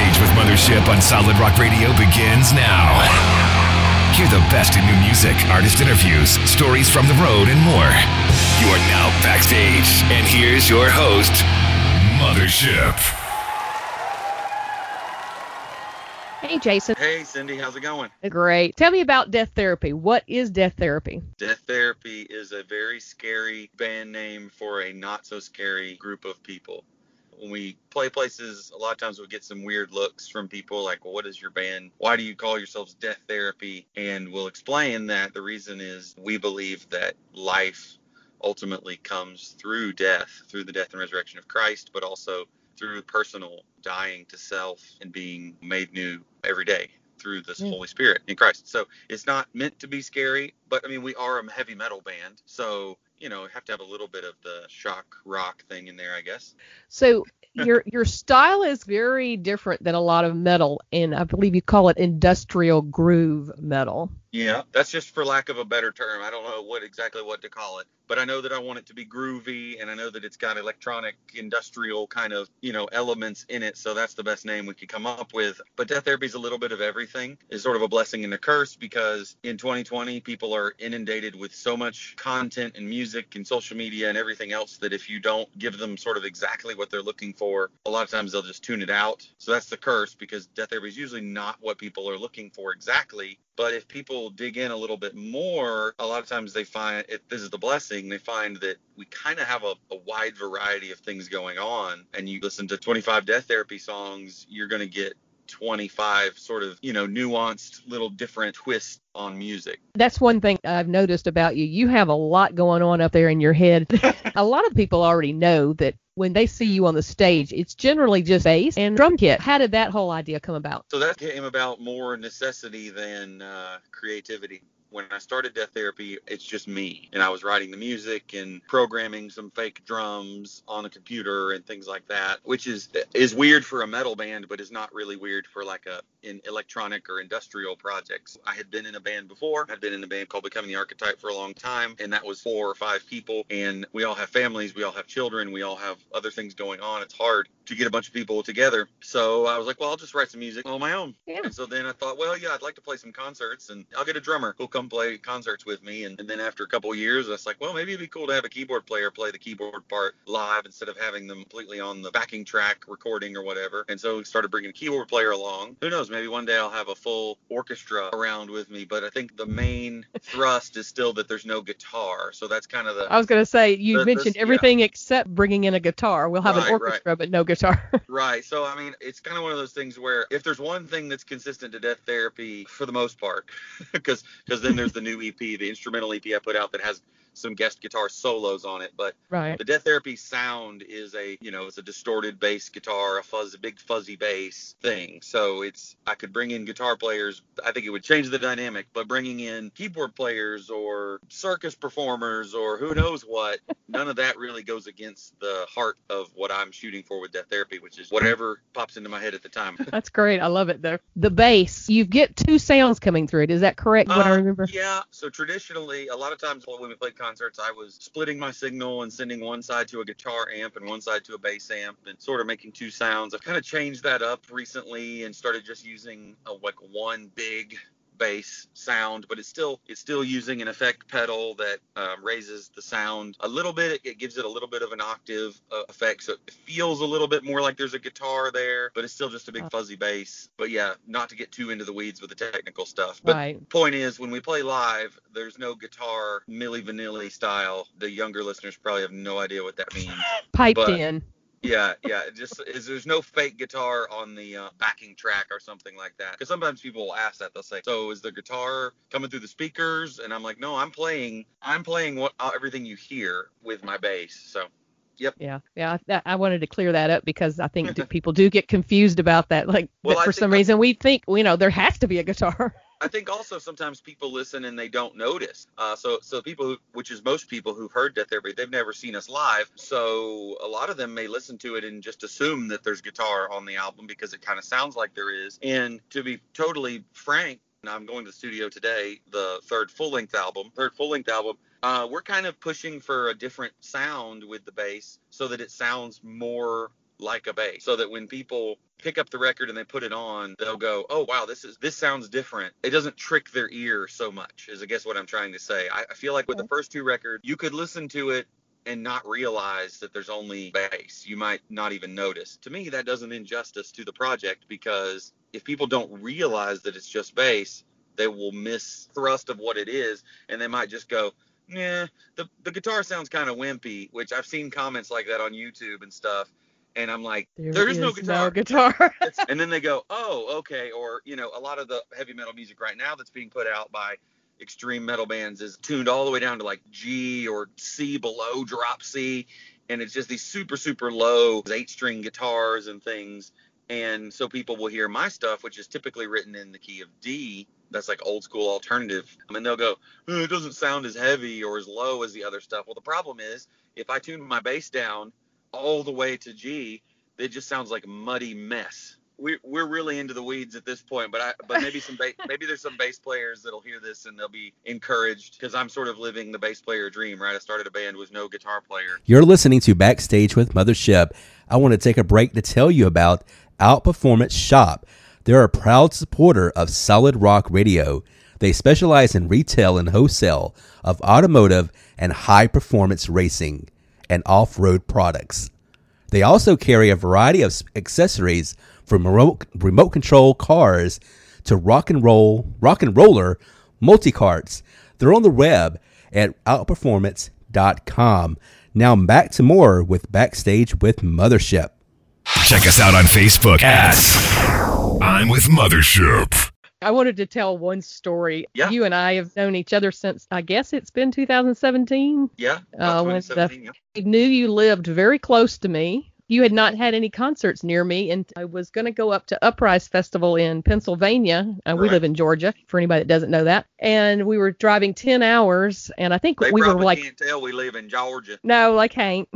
Backstage with Mothership on Solid Rock Radio begins now. Hear the best in new music, artist interviews, stories from the road, and more. You are now backstage, and here's your host, Mothership. Hey, Jason. Hey, Cindy, how's it going? Great. Tell me about Death Therapy. What is Death Therapy? Death Therapy is a very scary band name for a not so scary group of people. When we play places, a lot of times we'll get some weird looks from people like, well, what is your band? Why do you call yourselves Death Therapy? And we'll explain that the reason is we believe that life ultimately comes through death, through the death and resurrection of Christ, but also through personal dying to self and being made new every day through the Yeah. Holy Spirit in Christ. So it's not meant to be scary, but I mean, we are a heavy metal band. So, you know, have to have a little bit of the shock rock thing in there, I guess. So your your style is very different than a lot of metal, and I believe you call it industrial groove metal. Yeah, that's just for lack of a better term. I don't know what exactly what to call it, but I know that I want it to be groovy, and I know that it's got electronic, industrial kind of you know elements in it. So that's the best name we could come up with. But Death Therapy is a little bit of everything. Is sort of a blessing and a curse because in 2020 people are inundated with so much content and music and social media and everything else that if you don't give them sort of exactly what they're looking for, a lot of times they'll just tune it out. So that's the curse because Death Therapy is usually not what people are looking for exactly. But if people dig in a little bit more, a lot of times they find if this is the blessing, they find that we kind of have a, a wide variety of things going on. And you listen to 25 Death Therapy songs, you're going to get 25 sort of, you know, nuanced little different twists on music. That's one thing I've noticed about you. You have a lot going on up there in your head. a lot of people already know that when they see you on the stage, it's generally just bass and drum kit. How did that whole idea come about? So that came about more necessity than uh, creativity. When I started Death Therapy, it's just me, and I was writing the music and programming some fake drums on a computer and things like that, which is is weird for a metal band, but is not really weird for like a in electronic or industrial projects. I had been in a band before. I'd been in a band called Becoming the Archetype for a long time, and that was four or five people, and we all have families, we all have children, we all have other things going on. It's hard to get a bunch of people together. So I was like, well, I'll just write some music on my own. Yeah. And so then I thought, well, yeah, I'd like to play some concerts, and I'll get a drummer who'll come play concerts with me. And, and then after a couple of years, I was like, well, maybe it'd be cool to have a keyboard player play the keyboard part live instead of having them completely on the backing track recording or whatever. And so we started bringing a keyboard player along. Who knows? Maybe one day I'll have a full orchestra around with me. But I think the main thrust is still that there's no guitar. So that's kind of the I was going to say, you The- mentioned this- yeah. everything except bringing in a guitar. We'll have Right, an right. orchestra, but no guitar. Right. So I mean, it's kind of one of those things where if there's one thing that's consistent to Death Therapy for the most part, because because then there's the new EP, the instrumental EP I put out that has some guest guitar solos on it, but right. the Death Therapy sound is a you know it's a distorted bass guitar, a fuzz, a big fuzzy bass thing. So it's I could bring in guitar players. I think it would change the dynamic, but bringing in keyboard players or circus performers or who knows what, none of that really goes against the heart of what I'm shooting for with Death Therapy, which is whatever pops into my head at the time. That's great. I love it though. The bass, you get two sounds coming through it. Is that correct? what I Uh, remember? Yeah. So traditionally, a lot of times when we played concerts, I was splitting my signal and sending one side to a guitar amp and one side to a bass amp, and sort of making two sounds. I've kind of changed that up recently and started just using a, like one big bass sound, but it's still it's still using an effect pedal that um, raises the sound a little bit. It, gives it a little bit of an octave uh, effect, so it feels a little bit more like there's a guitar there, but it's still just a big fuzzy bass. But yeah, not to get too into the weeds with the technical stuff. But Right. point is, when we play live, there's no guitar Milli Vanilli style. The younger listeners probably have no idea what that means. Piped but- in. Yeah, yeah. Just is. There's no fake guitar on the uh, backing track or something like that. Because sometimes people will ask that. They'll say, "So is the guitar coming through the speakers?" And I'm like, "No, I'm playing. I'm playing what uh, everything you hear with my bass." So Yep. Yeah, yeah. That, I wanted to clear that up because I think people do get confused about that. Like, Well, for some I- reason we think, you know, there has to be a guitar. I think also sometimes people listen and they don't notice. Uh, so so people, who, which is most people who've heard Death Therapy, they've never seen us live. So a lot of them may listen to it and just assume that there's guitar on the album because it kind of sounds like there is. And to be totally frank, I'm going to the studio today, the third full length album, third full length album. Uh, we're kind of pushing for a different sound with the bass so that it sounds more like a bass so that when people pick up the record and they put it on, they'll go, "Oh wow, this is this sounds different." It doesn't trick their ear so much. Is I guess what I'm trying to say. I, I feel like with the first two records, you could listen to it and not realize that there's only bass. You might not even notice. To me, that does an injustice to the project because if people don't realize that it's just bass, they will miss thrust of what it is, and they might just go, "Yeah, the the guitar sounds kind of wimpy," which I've seen comments like that on YouTube and stuff. And I'm like, There there is, no guitar. no guitar. And then they go, oh, okay. Or, you know, a lot of the heavy metal music right now that's being put out by extreme metal bands is tuned all the way down to like G or C below drop C. And it's just these super, super low eight string guitars and things. And so people will hear my stuff, which is typically written in the key of D. That's like old school alternative. And they'll go, oh, it doesn't sound as heavy or as low as the other stuff. Well, the problem is if I tune my bass down all the way to G, it just sounds like a muddy mess. We're, we're really into the weeds at this point, but I but maybe some ba- maybe there's some bass players that'll hear this and they'll be encouraged because I'm sort of living the bass player dream, right? I started a band with no guitar player. You're listening to Backstage with Mothership. I want to take a break to tell you about Outperformance Shop. They're a proud supporter of Solid Rock Radio. They specialize in retail and wholesale of automotive and high performance racing and off road products. They also carry a variety of accessories from remote, remote control cars to rock and roll, rock and roller multi carts. They're on the web at outperformance.com. Now back to more with Backstage with Mothership. Check us out on Facebook at I'm with Mothership. I wanted to tell one story. Yeah. You and I have known each other since I guess it's been 2017. Yeah, Uh, when the- 2017, yeah. I knew you lived very close to me. You had not had any concerts near me, and I was going to go up to Uprise Festival in Pennsylvania. Uh, we Right. live in Georgia, for anybody that doesn't know that. And we were driving 10 hours, and I think They we were like, can't tell we live in Georgia. no, I can't.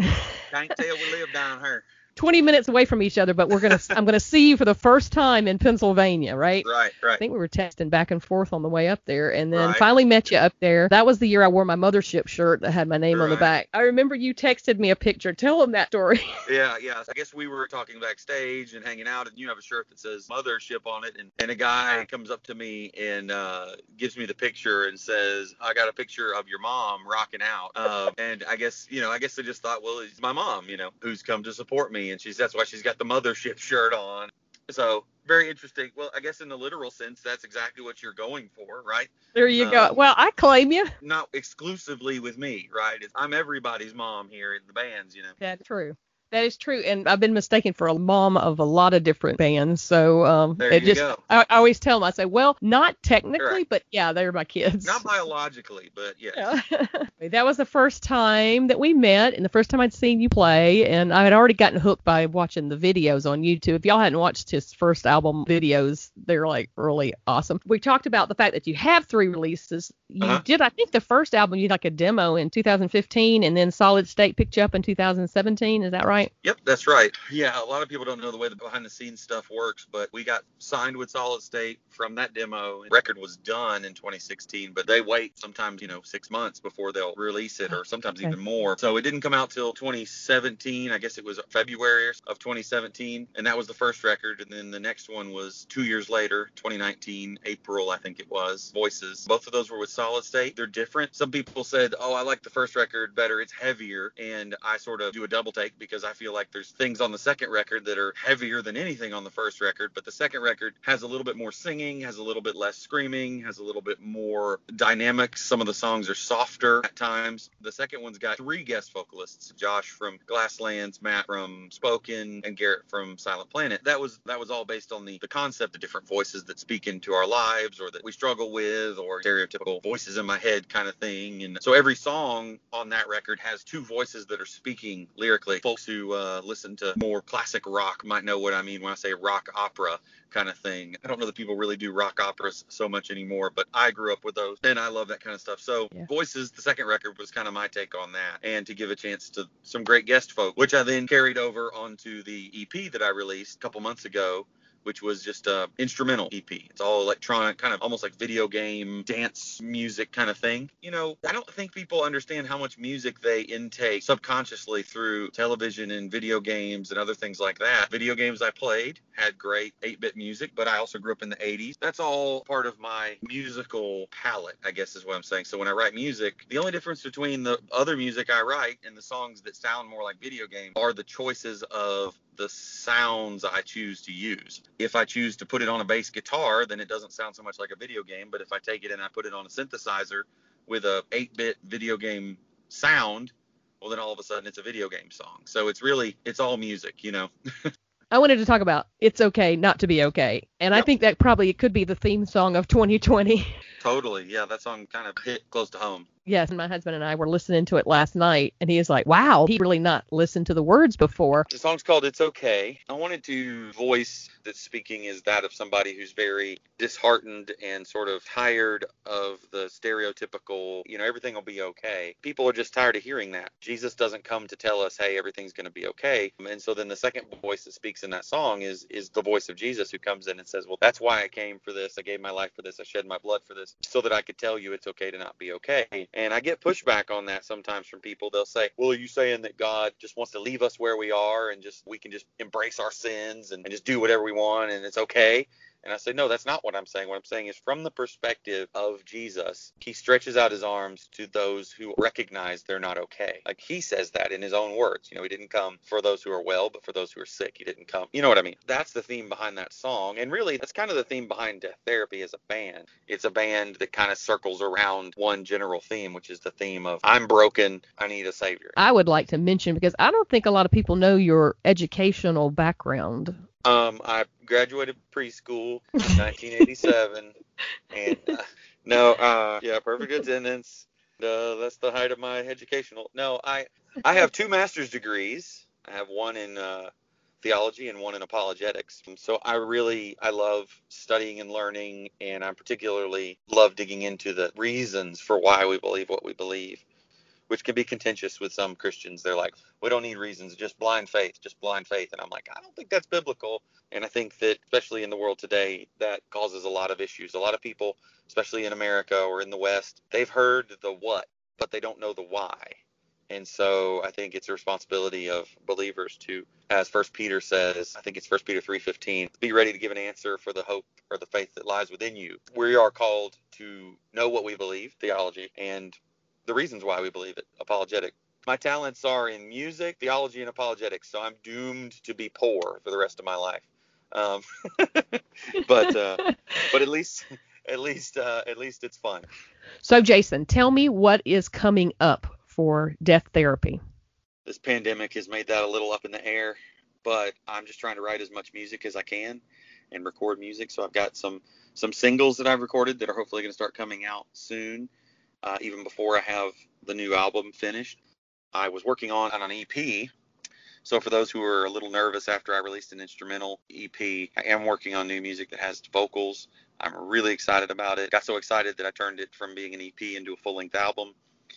Can't tell we live down here. 20 minutes away from each other, but we're gonna I'm gonna see you for the first time in Pennsylvania, right? Right, right. I think we were texting back and forth on the way up there, and then Right. finally met you up there. That was the year I wore my mothership shirt that had my name on the back. I remember you texted me a picture. Tell them that story. Yeah, yeah. I guess we were talking backstage and hanging out, and you have a shirt that says Mothership on it, and, and a guy comes up to me and uh, gives me the picture and says, "I got a picture of your mom rocking out." Uh, and I guess you know, I guess I just thought, well, it's my mom, you know, who's come to support me, and she's that's why she's got the Mothership shirt on. So very interesting. Well, I guess in the literal sense, that's exactly what you're going for, right? there you go. Um, Well, I claim you. Not exclusively with me, right? It's, I'm everybody's mom here in the bands, you know. That's true. That is true, and I've been mistaken for a mom of a lot of different bands. So um, There it you just go. I, I always tell them I say, well, not technically, Right. but yeah, they're my kids. Not biologically, but yes. Yeah. that was the first time that we met and the first time I'd seen you play and I had already gotten hooked by watching the videos on YouTube. If y'all hadn't watched his first album videos, they're like really awesome. We talked about the fact that you have three releases. You Uh-huh. did I think the first album you did like a demo in 2015 and then Solid State picked you up in 2017, is that right? Yep, that's right. Yeah, a lot of people don't know the way the behind the scenes stuff works, but we got signed with Solid State from that demo. The record was done in 2016, but they wait sometimes, you know, six months before they'll release it, or oh, sometimes Okay. even more. So it didn't come out till 2017. I guess it was February of 2017, and that was the first record. And then the next one was two years later, 2019, April, I think it was. Voices. Both of those were with Solid State. They're different. Some people said, "Oh, I like the first record better. It's heavier," and I sort of do a double take because I feel like there's things on the second record that are heavier than anything on the first record. But the second record has a little bit more singing, has a little bit less screaming, has a little bit more dynamics. Some of the songs are softer at times. The second one's got three guest vocalists: Josh from Glasslands, Matt from Spoken, and Garrett from Silent Planet. That was that was all based on the the concept of different voices that speak into our lives or that we struggle with, or stereotypical voices in my head kind of thing. And so every song on that record has two voices that are speaking lyrically. Folks who uh, listen to more classic rock might know what I mean when I say rock opera kind of thing. I don't know that people really do rock operas so much anymore, but I grew up with those and I love that kind of stuff. So Yeah. Voices, the second record, was kind of my take on that, and to give a chance to some great guest folk, which I then carried over onto the EP that I released a couple months ago. Which was just a instrumental EP. It's all electronic, kind of almost like video game dance music kind of thing. You know, I don't think people understand how much music they intake subconsciously through television and video games and other things like that. Video games I played had great 8-bit music, but I also grew up in the 80s. That's all part of my musical palette, I guess is what I'm saying. So when I write music, the only difference between the other music I write and the songs that sound more like video games are the choices of the sounds I choose to use. If I choose to put it on a bass guitar, then it doesn't sound so much like a video game, but if I take it and I put it on a synthesizer with a 8-bit video game sound, well then all of a sudden it's a video game song. So it's really it's all music, you know. I wanted to talk about It's Okay Not to Be Okay. And I think that probably it could be the theme song of 2020. totally. Yeah, that song kind of hit close to home. Yes, and my husband and I were listening to it last night, and he is like, "Wow, he really not listened to the words before." The song's called It's Okay. I wanted to voice that speaking is that of somebody who's very disheartened and sort of tired of the stereotypical, you know, everything will be okay. People are just tired of hearing that. Jesus doesn't come to tell us, hey, everything's going to be okay. And so then the second voice that speaks in that song is is the voice of Jesus who comes in and says, well, that's why I came for this. I gave my life for this. I shed my blood for this so that I could tell you it's okay to not be okay. And I get pushback on that sometimes from people. They'll say, well, are you saying that God just wants to leave us where we are and just we can just embrace our sins and, and just do whatever we want and it's okay? And I say, no, that's not what I'm saying. What I'm saying is from the perspective of Jesus, he stretches out his arms to those who recognize they're not okay. Like he says that in his own words. You know, he didn't come for those who are well, but for those who are sick. He didn't come. You know what I mean? That's the theme behind that song. And really, that's kind of the theme behind Death Therapy as a band. It's a band that kind of circles around one general theme, which is the theme of I'm broken, I need a savior. I would like to mention because I don't think a lot of people know your educational background. Um, I graduated preschool in 1987, and uh, no, uh, yeah, perfect attendance. Uh, that's the height of my educational. No, I I have two master's degrees. I have one in uh, theology and one in apologetics. So I really I love studying and learning, and I particularly love digging into the reasons for why we believe what we believe. Which can be contentious with some Christians. They're like, we don't need reasons, just blind faith, just blind faith. And I'm like, I don't think that's biblical. And I think that, especially in the world today, that causes a lot of issues. A lot of people, especially in America or in the West, they've heard the what, but they don't know the why. And so I think it's a responsibility of believers to, as First Peter says, I think it's First Peter 3:15, be ready to give an answer for the hope or the faith that lies within you. We are called to know what we believe, theology, and the reasons why we believe it, apologetic. My talents are in music, theology, and apologetics, so I'm doomed to be poor for the rest of my life. Um, but uh, but at least at least uh, at least it's fun. So, Jason, tell me what is coming up for Death Therapy. This pandemic has made that a little up in the air, but I'm just trying to write as much music as I can and record music. So I've got some some singles that I've recorded that are hopefully going to start coming out soon, uh, even before I have the new album finished. I was working on an EP. So for those who are a little nervous after I released an instrumental EP, I am working on new music that has vocals. I'm really excited about it. Got so excited that I turned it from being an EP into a full-length album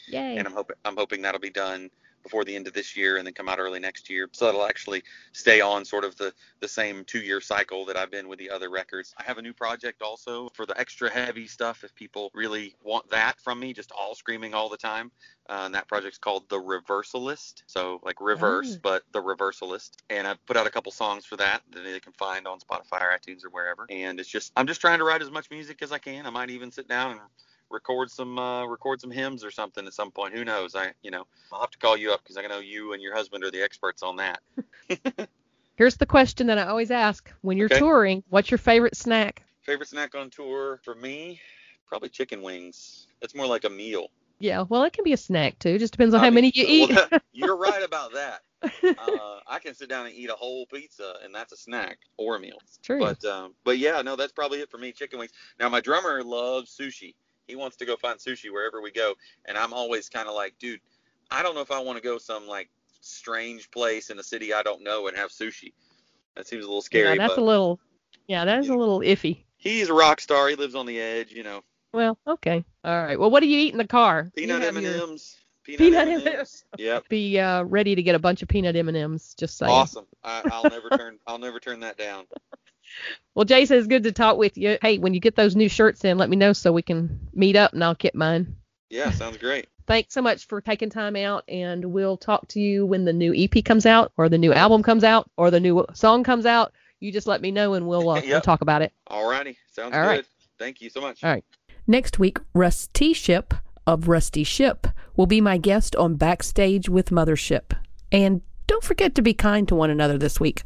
Yay. and I'm hoping I'm hoping that'll be done before the end of this year and then come out early next year. So that'll actually stay on sort of the the same two year cycle that I've been with the other records. I have a new project also for the extra heavy stuff if people really want that from me, just all screaming all the time. Uh, and that project's called The Reversalist. So like reverse, Oh. but The Reversalist. And I've put out a couple songs for that that they can find on Spotify or iTunes or wherever. And it's just I'm just trying to write as much music as I can. I might even sit down and record some uh, record some hymns or something at some point. Who knows? I you know I'll have to call you up because I know you and your husband are the experts on that. Here's the question that I always ask when you're Okay. touring What's your favorite snack? Favorite snack on tour for me? Probably chicken wings. It's more like a meal. Yeah, well, it can be a snack too. Just depends on I how mean, many you eat. well, you're right about that. Uh, I can sit down and eat a whole pizza, and that's a snack or a meal. it's true. But um, but yeah, no, that's probably it for me. Chicken wings. Now my drummer loves sushi. He wants to go find sushi wherever we go, and I'm always kind of like, dude, I don't know if I want to go some like strange place in a city I don't know and have sushi. That seems a little scary. yeah, that's but a little. Yeah, that is a little iffy. he's a rock star. He lives on the edge, you know. Well, okay. All right. Well, what do you eat in the car? Peanut M and M's. Peanut M&Ms. M&Ms. Yep. Be uh, ready to get a bunch of peanut M&Ms. Just saying. Awesome. I, I'll never turn. I'll never turn that down. Well, Jason, it's good to talk with you. Hey, when you get those new shirts in, let me know so we can meet up and I'll get mine. Yeah, sounds great. Thanks so much for taking time out, and we'll talk to you when the new EP comes out, or the new album comes out, or the new song comes out. You just let me know, and we'll, uh, Yep. we'll talk about it. All righty. Sounds All good. right. Thank you so much. All right. Next week, Rusty Ship of Rusty Shipp will be my guest on Backstage with Mothership. And don't forget to be kind to one another this week.